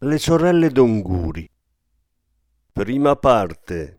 le sorelle d'Onguri. Prima parte.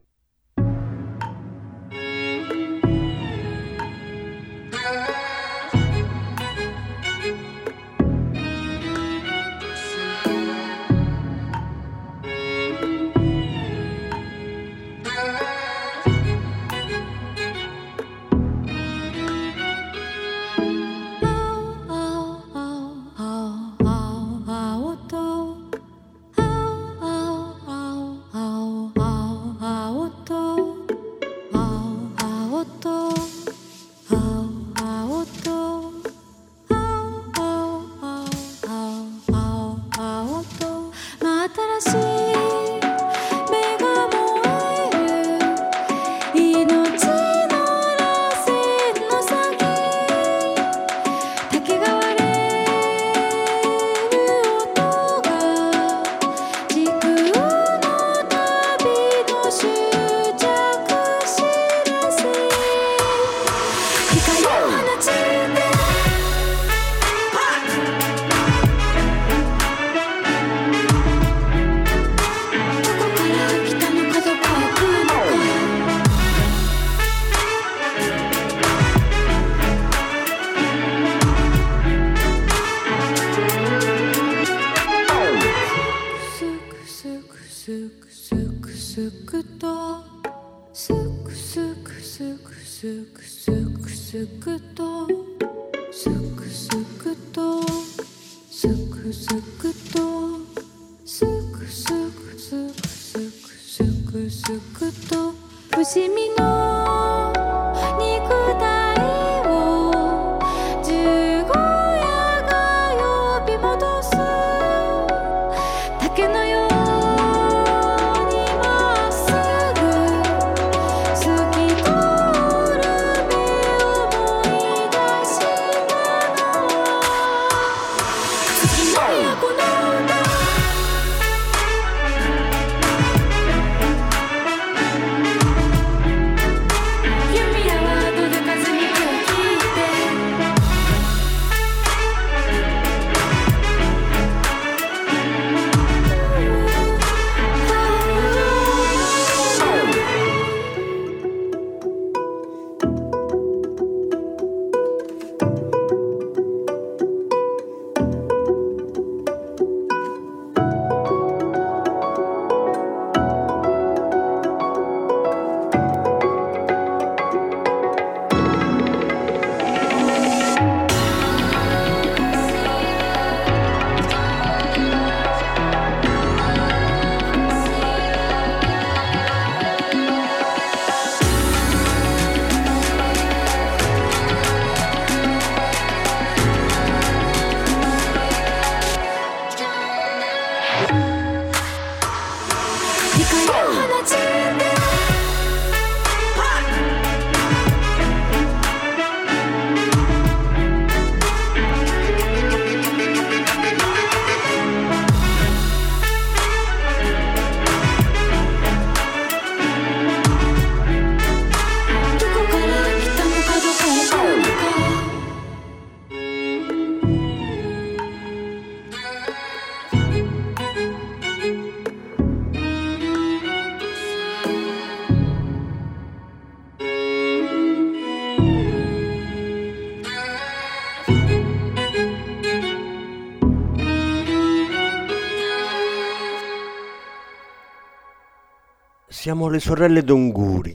Siamo le sorelle d'Onguri.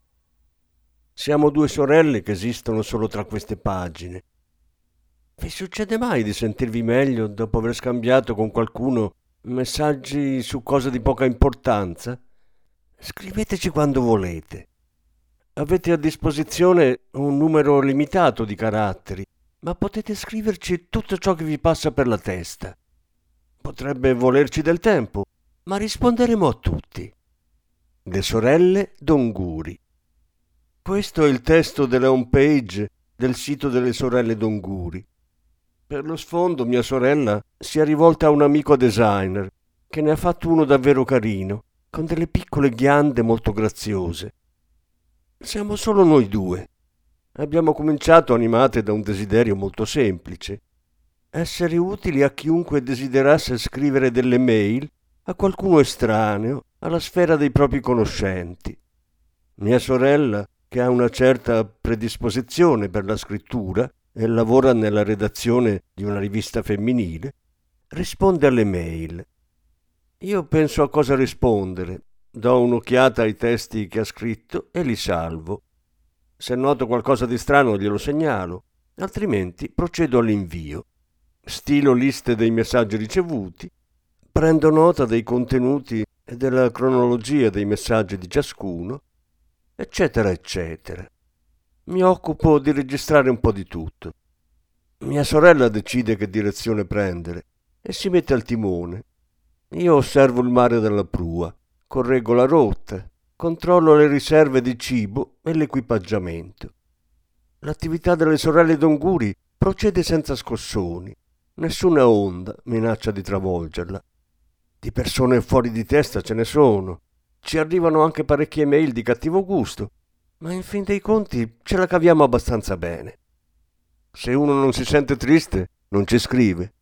Siamo due sorelle che esistono solo tra queste pagine. Vi succede mai di sentirvi meglio dopo aver scambiato con qualcuno messaggi su cose di poca importanza? Scriveteci quando volete. Avete a disposizione un numero limitato di caratteri, ma potete scriverci tutto ciò che vi passa per la testa. Potrebbe volerci del tempo, ma risponderemo a tutti. Le sorelle Donguri. Questo è il testo della home page del sito delle sorelle Donguri. Per lo sfondo mia sorella si è rivolta a un amico designer che ne ha fatto uno davvero carino, con delle piccole ghiande molto graziose. Siamo solo noi due. Abbiamo cominciato animate da un desiderio molto semplice. Essere utili a chiunque desiderasse scrivere delle mail a qualcuno estraneo alla sfera dei propri conoscenti. Mia sorella, che ha una certa predisposizione per la scrittura e lavora nella redazione di una rivista femminile, risponde alle mail. Io penso a cosa rispondere, do un'occhiata ai testi che ha scritto e li salvo. Se noto qualcosa di strano glielo segnalo, altrimenti procedo all'invio. Stilo liste dei messaggi ricevuti, prendo nota dei contenuti e della cronologia dei messaggi di ciascuno, eccetera, eccetera. Mi occupo di registrare un po' di tutto. Mia sorella decide che direzione prendere e si mette al timone. Io osservo il mare dalla prua, correggo la rotta, controllo le riserve di cibo e l'equipaggiamento. L'attività delle sorelle Donguri procede senza scossoni. Nessuna onda minaccia di travolgerla. Di persone fuori di testa ce ne sono. Ci arrivano anche parecchie mail di cattivo gusto, ma in fin dei conti ce la caviamo abbastanza bene. Se uno non si sente triste, non ci scrive.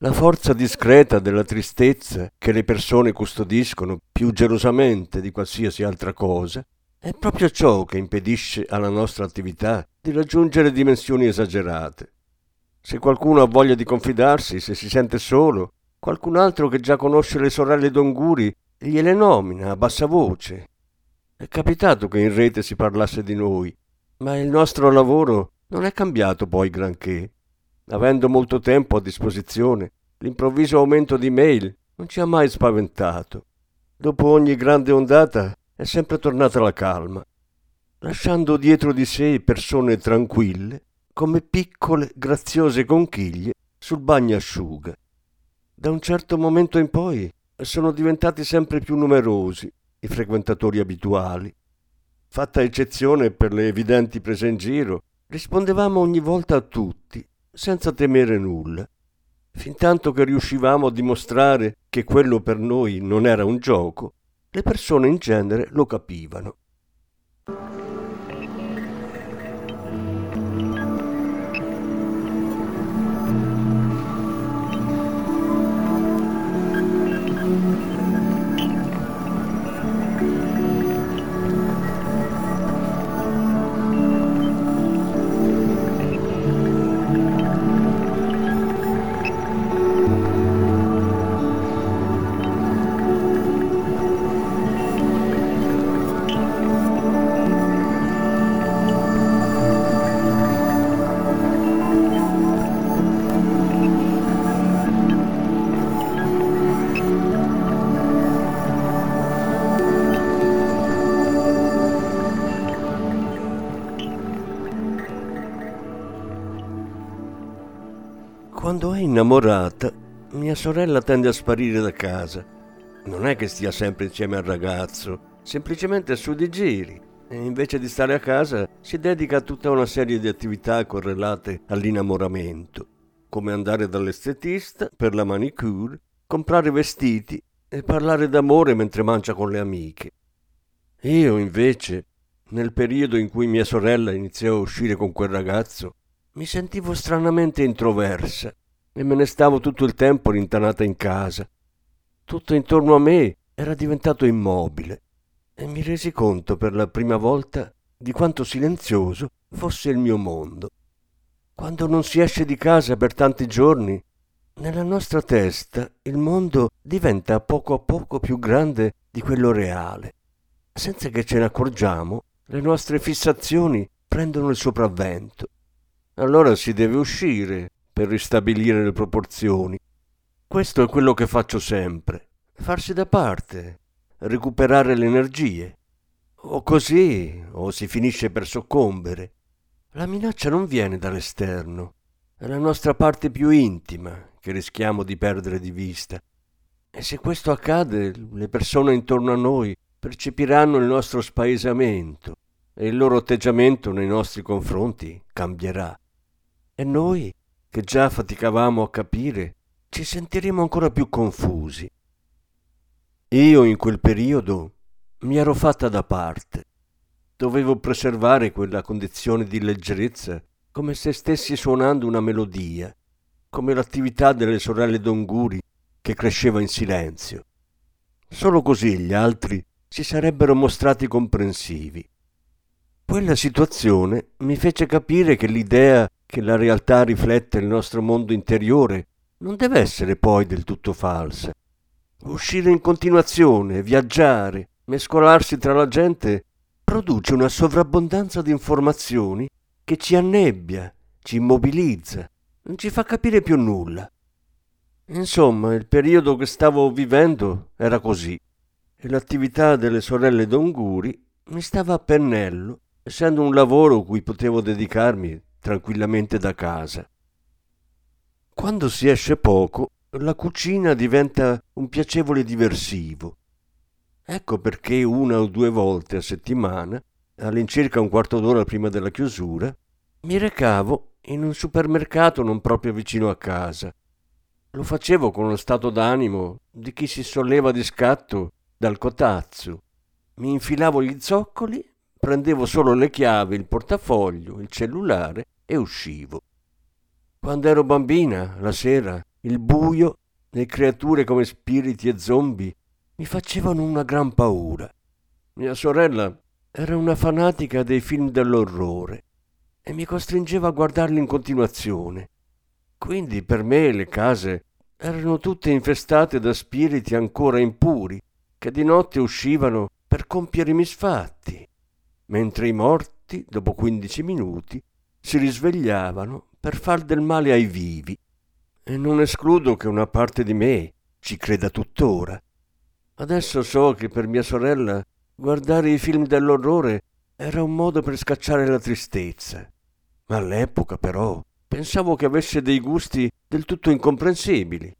La forza discreta della tristezza che le persone custodiscono più gelosamente di qualsiasi altra cosa è proprio ciò che impedisce alla nostra attività di raggiungere dimensioni esagerate. Se qualcuno ha voglia di confidarsi, se si sente solo, Qualcun altro che già conosce le sorelle Donguri gliele nomina a bassa voce. È capitato che in rete si parlasse di noi, ma il nostro lavoro non è cambiato poi granché. Avendo molto tempo a disposizione, l'improvviso aumento di mail non ci ha mai spaventato. Dopo ogni grande ondata è sempre tornata la calma, lasciando dietro di sé persone tranquille come piccole, graziose conchiglie sul bagnasciuga. Da un certo momento in poi sono diventati sempre più numerosi i frequentatori abituali. Fatta eccezione per le evidenti prese in giro, rispondevamo ogni volta a tutti, senza temere nulla, fintanto che riuscivamo a dimostrare che quello per noi non era un gioco, le persone in genere lo capivano. Innamorata, mia sorella tende a sparire da casa. Non è che stia sempre insieme al ragazzo, semplicemente su di giri. E invece di stare a casa si dedica a tutta una serie di attività correlate all'innamoramento, come andare dall'estetista per la manicure, comprare vestiti e parlare d'amore mentre mangia con le amiche. Io invece, nel periodo in cui mia sorella iniziò a uscire con quel ragazzo, mi sentivo stranamente introversa e me ne stavo tutto il tempo rintanata in casa. Tutto intorno a me era diventato immobile e mi resi conto per la prima volta di quanto silenzioso fosse il mio mondo. Quando non si esce di casa per tanti giorni, nella nostra testa il mondo diventa a poco a poco più grande di quello reale. Senza che ce ne accorgiamo, le nostre fissazioni prendono il sopravvento allora si deve uscire per ristabilire le proporzioni. Questo è quello che faccio sempre, farsi da parte, recuperare le energie. O così, o si finisce per soccombere. La minaccia non viene dall'esterno, è la nostra parte più intima che rischiamo di perdere di vista. E se questo accade, le persone intorno a noi percepiranno il nostro spaesamento e il loro atteggiamento nei nostri confronti cambierà. E noi, che già faticavamo a capire, ci sentiremo ancora più confusi. Io in quel periodo mi ero fatta da parte. Dovevo preservare quella condizione di leggerezza come se stessi suonando una melodia, come l'attività delle sorelle d'Onguri che cresceva in silenzio. Solo così gli altri si sarebbero mostrati comprensivi. Quella situazione mi fece capire che l'idea che la realtà riflette il nostro mondo interiore non deve essere poi del tutto falsa. Uscire in continuazione, viaggiare, mescolarsi tra la gente produce una sovrabbondanza di informazioni che ci annebbia, ci immobilizza, non ci fa capire più nulla. Insomma, il periodo che stavo vivendo era così e l'attività delle sorelle d'Onguri mi stava a pennello, essendo un lavoro cui potevo dedicarmi tranquillamente da casa. Quando si esce poco, la cucina diventa un piacevole diversivo. Ecco perché una o due volte a settimana, all'incirca un quarto d'ora prima della chiusura, mi recavo in un supermercato non proprio vicino a casa lo facevo con lo stato d'animo di chi si solleva di scatto dal cotazzo. Mi infilavo gli zoccoli, prendevo solo le chiavi, il portafoglio, il cellulare e uscivo. Quando ero bambina, la sera, il buio, le creature come spiriti e zombie mi facevano una gran paura. Mia sorella era una fanatica dei film dell'orrore e mi costringeva a guardarli in continuazione. Quindi per me le case erano tutte infestate da spiriti ancora impuri, che di notte uscivano per compiere i misfatti, mentre i morti, dopo quindici minuti, si risvegliavano per far del male ai vivi. E non escludo che una parte di me ci creda tuttora. Adesso so che per mia sorella guardare i film dell'orrore era un modo per scacciare la tristezza. Ma all'epoca, però, Pensavo che avesse dei gusti del tutto incomprensibili.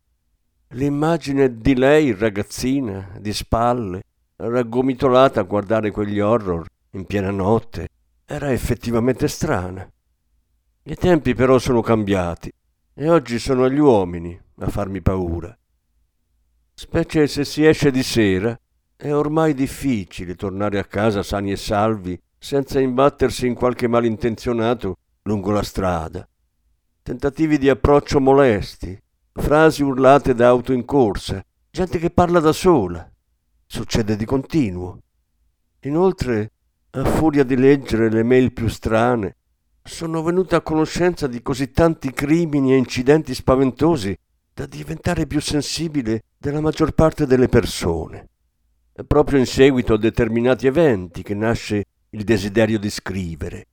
L'immagine di lei, ragazzina, di spalle, raggomitolata a guardare quegli horror in piena notte, era effettivamente strana. I tempi però sono cambiati e oggi sono gli uomini a farmi paura. Specie se si esce di sera, è ormai difficile tornare a casa sani e salvi senza imbattersi in qualche malintenzionato lungo la strada tentativi di approccio molesti, frasi urlate da auto in corsa, gente che parla da sola. Succede di continuo. Inoltre, a furia di leggere le mail più strane, sono venuta a conoscenza di così tanti crimini e incidenti spaventosi da diventare più sensibile della maggior parte delle persone. È proprio in seguito a determinati eventi che nasce il desiderio di scrivere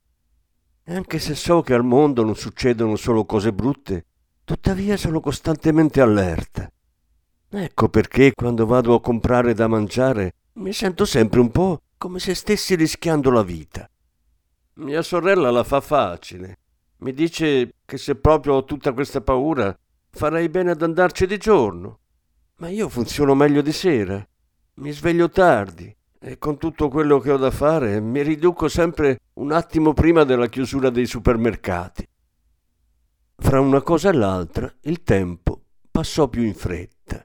e anche se so che al mondo non succedono solo cose brutte, tuttavia sono costantemente allerta. Ecco perché quando vado a comprare da mangiare mi sento sempre un po' come se stessi rischiando la vita. Mia sorella la fa facile. Mi dice che se proprio ho tutta questa paura farei bene ad andarci di giorno. Ma io funziono meglio di sera. Mi sveglio tardi e con tutto quello che ho da fare mi riduco sempre un attimo prima della chiusura dei supermercati. Fra una cosa e l'altra il tempo passò più in fretta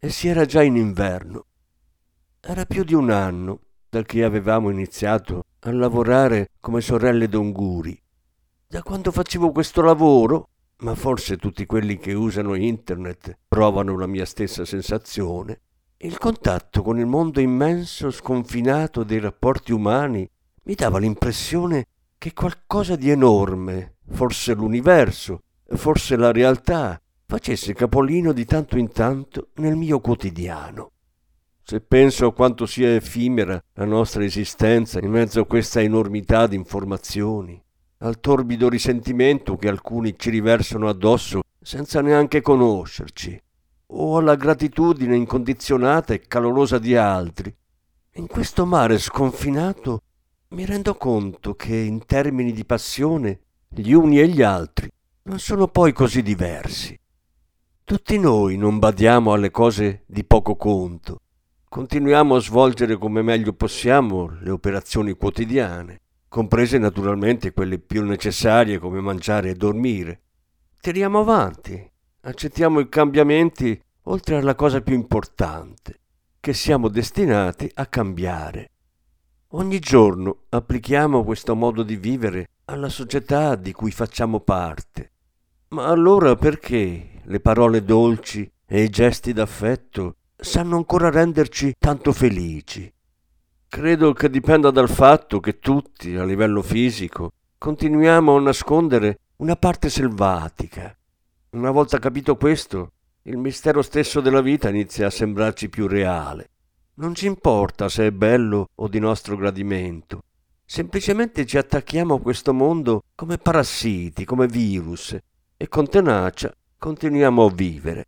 e si era già in inverno. Era più di un anno dal che avevamo iniziato a lavorare come sorelle d'Onguri. Da quando facevo questo lavoro, ma forse tutti quelli che usano internet provano la mia stessa sensazione, il contatto con il mondo immenso, sconfinato dei rapporti umani, mi dava l'impressione che qualcosa di enorme, forse l'universo, forse la realtà, facesse capolino di tanto in tanto nel mio quotidiano. Se penso a quanto sia effimera la nostra esistenza in mezzo a questa enormità di informazioni, al torbido risentimento che alcuni ci riversano addosso senza neanche conoscerci, o alla gratitudine incondizionata e calorosa di altri. In questo mare sconfinato mi rendo conto che in termini di passione gli uni e gli altri non sono poi così diversi. Tutti noi non badiamo alle cose di poco conto. Continuiamo a svolgere come meglio possiamo le operazioni quotidiane, comprese naturalmente quelle più necessarie come mangiare e dormire. Tiriamo avanti, accettiamo i cambiamenti oltre alla cosa più importante, che siamo destinati a cambiare. Ogni giorno applichiamo questo modo di vivere alla società di cui facciamo parte. Ma allora perché le parole dolci e i gesti d'affetto sanno ancora renderci tanto felici? Credo che dipenda dal fatto che tutti, a livello fisico, continuiamo a nascondere una parte selvatica. Una volta capito questo, il mistero stesso della vita inizia a sembrarci più reale. Non ci importa se è bello o di nostro gradimento. Semplicemente ci attacchiamo a questo mondo come parassiti, come virus, e con tenacia continuiamo a vivere.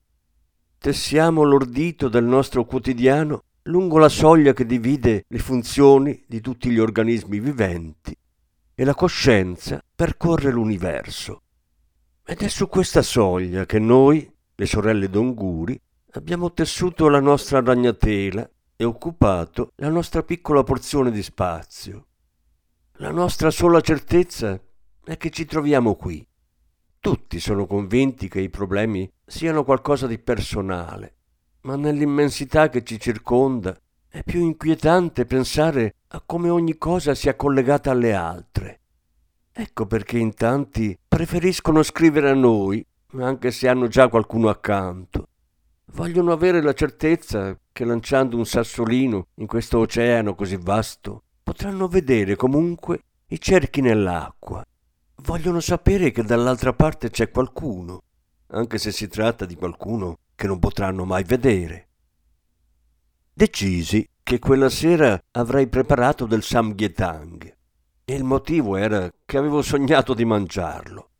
Tessiamo l'ordito del nostro quotidiano lungo la soglia che divide le funzioni di tutti gli organismi viventi e la coscienza percorre l'universo. Ed è su questa soglia che noi, le sorelle d'Onguri, abbiamo tessuto la nostra ragnatela e occupato la nostra piccola porzione di spazio. La nostra sola certezza è che ci troviamo qui. Tutti sono convinti che i problemi siano qualcosa di personale, ma nell'immensità che ci circonda è più inquietante pensare a come ogni cosa sia collegata alle altre. Ecco perché in tanti preferiscono scrivere a noi anche se hanno già qualcuno accanto. Vogliono avere la certezza che lanciando un sassolino in questo oceano così vasto potranno vedere comunque i cerchi nell'acqua. Vogliono sapere che dall'altra parte c'è qualcuno, anche se si tratta di qualcuno che non potranno mai vedere. Decisi che quella sera avrei preparato del samgyetang e il motivo era che avevo sognato di mangiarlo.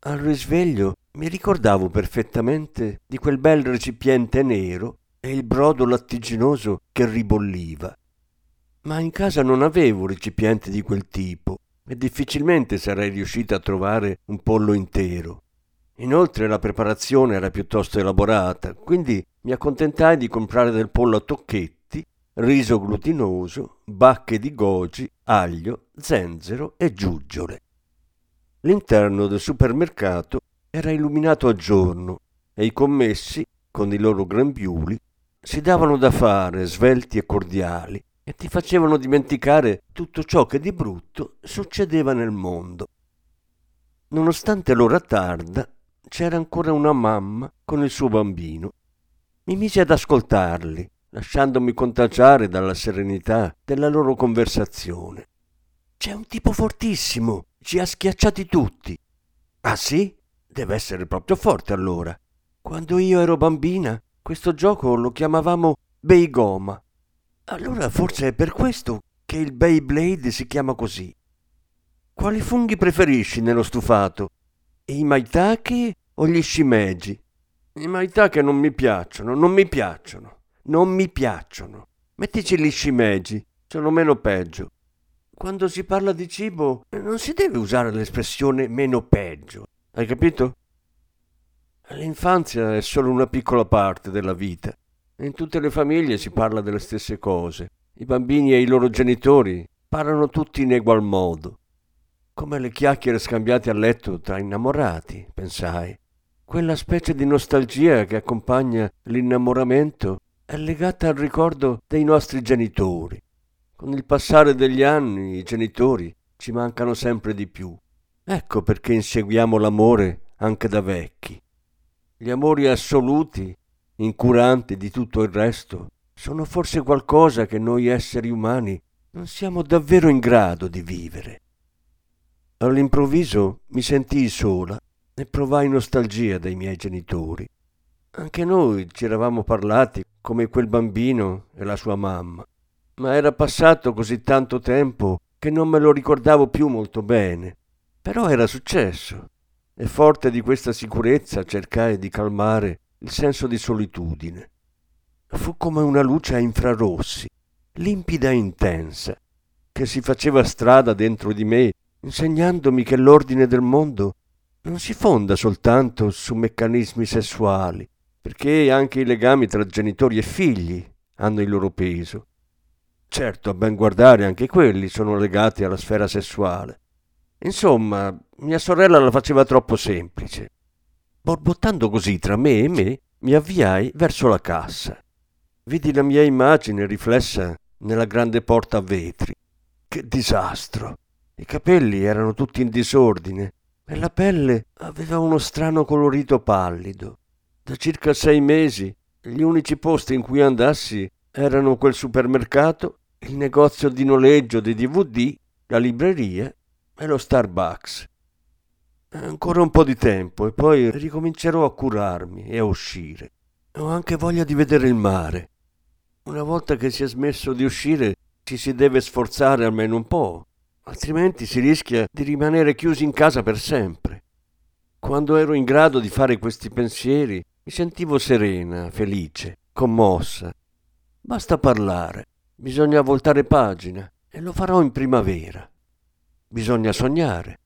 Al risveglio mi ricordavo perfettamente di quel bel recipiente nero e il brodo lattiginoso che ribolliva. Ma in casa non avevo recipienti di quel tipo e difficilmente sarei riuscita a trovare un pollo intero. Inoltre la preparazione era piuttosto elaborata, quindi mi accontentai di comprare del pollo a tocchetti, riso glutinoso, bacche di goji, aglio, zenzero e giuggiole. L'interno del supermercato era illuminato a giorno e i commessi, con i loro grembiuli, si davano da fare svelti e cordiali e ti facevano dimenticare tutto ciò che di brutto succedeva nel mondo. Nonostante l'ora tarda, c'era ancora una mamma con il suo bambino. Mi mise ad ascoltarli, lasciandomi contagiare dalla serenità della loro conversazione. C'è un tipo fortissimo, ci ha schiacciati tutti. Ah sì? Deve essere proprio forte allora. Quando io ero bambina, questo gioco lo chiamavamo Beigoma. Allora forse è per questo che il Beyblade si chiama così. Quali funghi preferisci nello stufato? I maitake o gli shimeji? I maitake non mi piacciono, non mi piacciono, non mi piacciono. Mettici gli shimeji, sono meno peggio. Quando si parla di cibo non si deve usare l'espressione meno peggio. Hai capito? L'infanzia è solo una piccola parte della vita. In tutte le famiglie si parla delle stesse cose. I bambini e i loro genitori parlano tutti in egual modo. Come le chiacchiere scambiate a letto tra innamorati, pensai. Quella specie di nostalgia che accompagna l'innamoramento è legata al ricordo dei nostri genitori. Con il passare degli anni i genitori ci mancano sempre di più. Ecco perché inseguiamo l'amore anche da vecchi. Gli amori assoluti, incuranti di tutto il resto, sono forse qualcosa che noi esseri umani non siamo davvero in grado di vivere. All'improvviso mi sentii sola e provai nostalgia dei miei genitori. Anche noi ci eravamo parlati come quel bambino e la sua mamma, ma era passato così tanto tempo che non me lo ricordavo più molto bene. Però era successo e forte di questa sicurezza cercai di calmare il senso di solitudine. Fu come una luce a infrarossi, limpida e intensa, che si faceva strada dentro di me, insegnandomi che l'ordine del mondo non si fonda soltanto su meccanismi sessuali, perché anche i legami tra genitori e figli hanno il loro peso. Certo, a ben guardare anche quelli sono legati alla sfera sessuale. Insomma, mia sorella la faceva troppo semplice. Borbottando così tra me e me, mi avviai verso la cassa. Vidi la mia immagine riflessa nella grande porta a vetri. Che disastro! I capelli erano tutti in disordine e la pelle aveva uno strano colorito pallido. Da circa sei mesi gli unici posti in cui andassi erano quel supermercato, il negozio di noleggio dei DVD, la libreria e lo Starbucks. Ancora un po' di tempo e poi ricomincerò a curarmi e a uscire. Ho anche voglia di vedere il mare. Una volta che si è smesso di uscire ci si deve sforzare almeno un po', altrimenti si rischia di rimanere chiusi in casa per sempre. Quando ero in grado di fare questi pensieri mi sentivo serena, felice, commossa. Basta parlare, bisogna voltare pagina e lo farò in primavera. Bisogna sognare.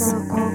そこ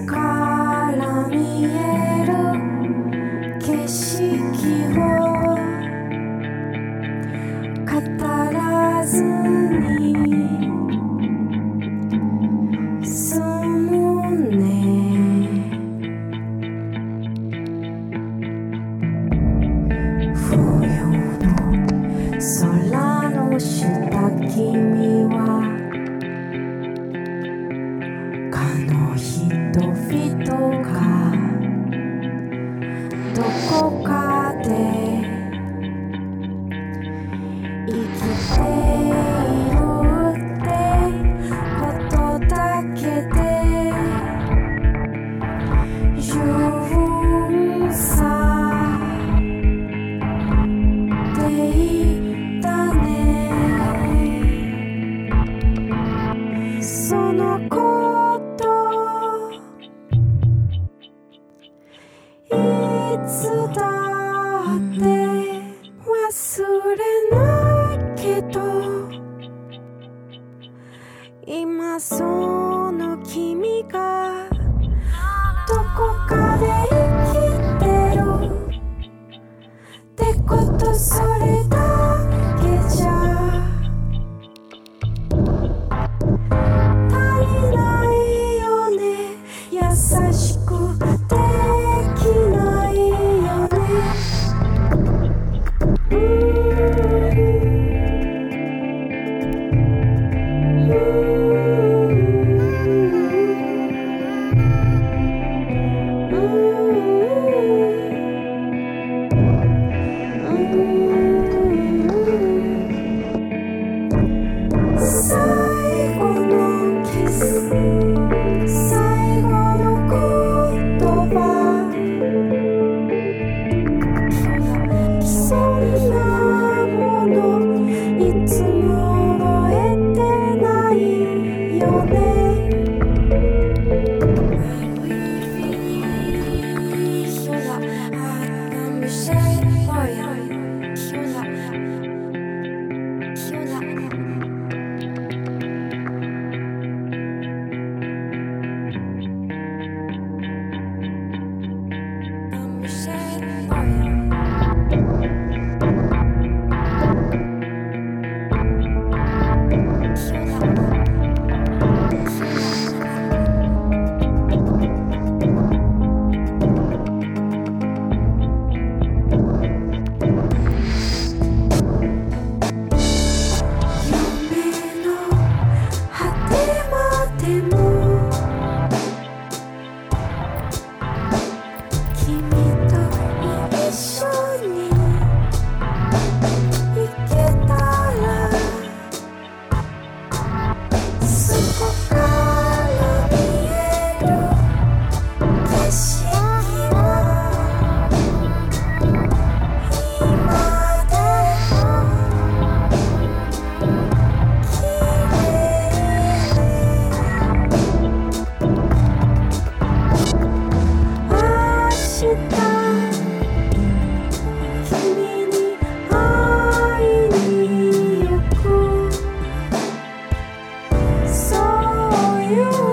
you.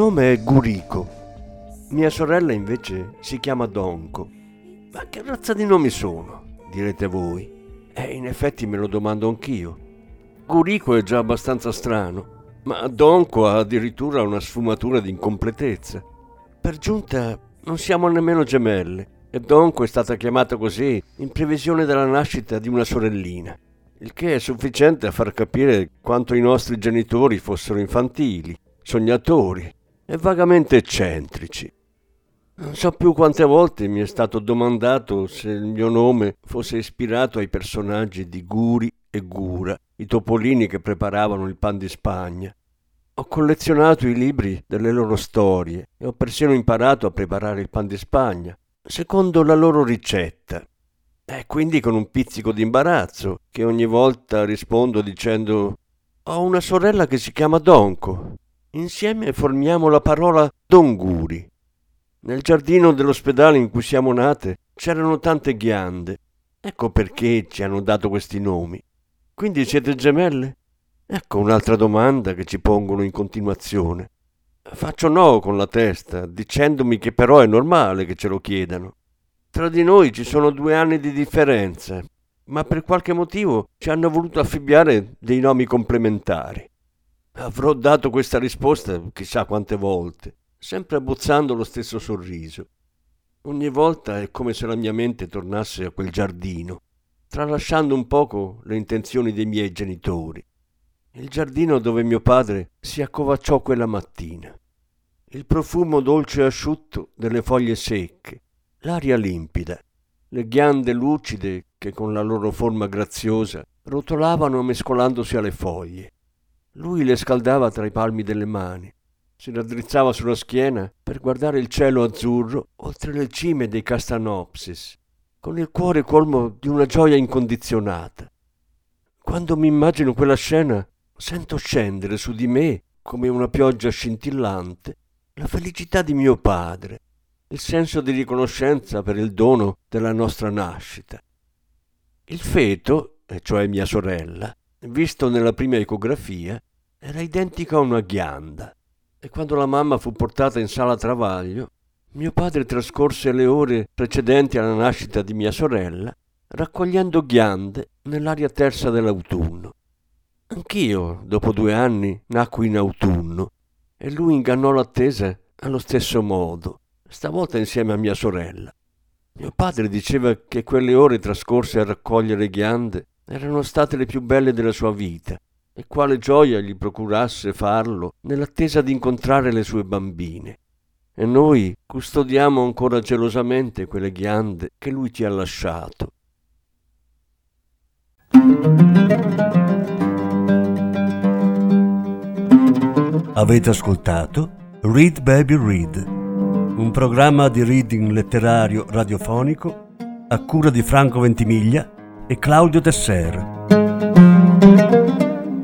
Nome è Gurico. Mia sorella invece si chiama Donco. Ma che razza di nomi sono? direte voi. E in effetti me lo domando anch'io. Gurico è già abbastanza strano, ma Donco ha addirittura una sfumatura di incompletezza. Per giunta non siamo nemmeno gemelle e Donco è stata chiamata così in previsione della nascita di una sorellina, il che è sufficiente a far capire quanto i nostri genitori fossero infantili, sognatori e vagamente eccentrici. Non so più quante volte mi è stato domandato se il mio nome fosse ispirato ai personaggi di Guri e Gura, i topolini che preparavano il pan di Spagna. Ho collezionato i libri delle loro storie e ho persino imparato a preparare il pan di Spagna, secondo la loro ricetta. E quindi con un pizzico di imbarazzo, che ogni volta rispondo dicendo Ho una sorella che si chiama Donco. Insieme formiamo la parola Donguri. Nel giardino dell'ospedale in cui siamo nate c'erano tante ghiande. Ecco perché ci hanno dato questi nomi. Quindi siete gemelle? Ecco un'altra domanda che ci pongono in continuazione. Faccio no con la testa, dicendomi che però è normale che ce lo chiedano. Tra di noi ci sono due anni di differenza, ma per qualche motivo ci hanno voluto affibbiare dei nomi complementari. Avrò dato questa risposta chissà quante volte sempre abbozzando lo stesso sorriso. Ogni volta è come se la mia mente tornasse a quel giardino, tralasciando un poco le intenzioni dei miei genitori. Il giardino dove mio padre si accovacciò quella mattina. Il profumo dolce e asciutto delle foglie secche, l'aria limpida, le ghiande lucide che con la loro forma graziosa rotolavano mescolandosi alle foglie. Lui le scaldava tra i palmi delle mani si raddrizzava sulla schiena per guardare il cielo azzurro oltre le cime dei castanopsis, con il cuore colmo di una gioia incondizionata. Quando mi immagino quella scena, sento scendere su di me, come una pioggia scintillante, la felicità di mio padre, il senso di riconoscenza per il dono della nostra nascita. Il feto, e cioè mia sorella, visto nella prima ecografia, era identico a una ghianda e quando la mamma fu portata in sala travaglio, mio padre trascorse le ore precedenti alla nascita di mia sorella raccogliendo ghiande nell'aria tersa dell'autunno. Anch'io, dopo due anni, nacqui in autunno e lui ingannò l'attesa allo stesso modo, stavolta insieme a mia sorella. Mio padre diceva che quelle ore trascorse a raccogliere ghiande erano state le più belle della sua vita e quale gioia gli procurasse farlo nell'attesa di incontrare le sue bambine. E noi custodiamo ancora gelosamente quelle ghiande che lui ti ha lasciato. Avete ascoltato Read Baby Read, un programma di reading letterario radiofonico a cura di Franco Ventimiglia e Claudio Tesser.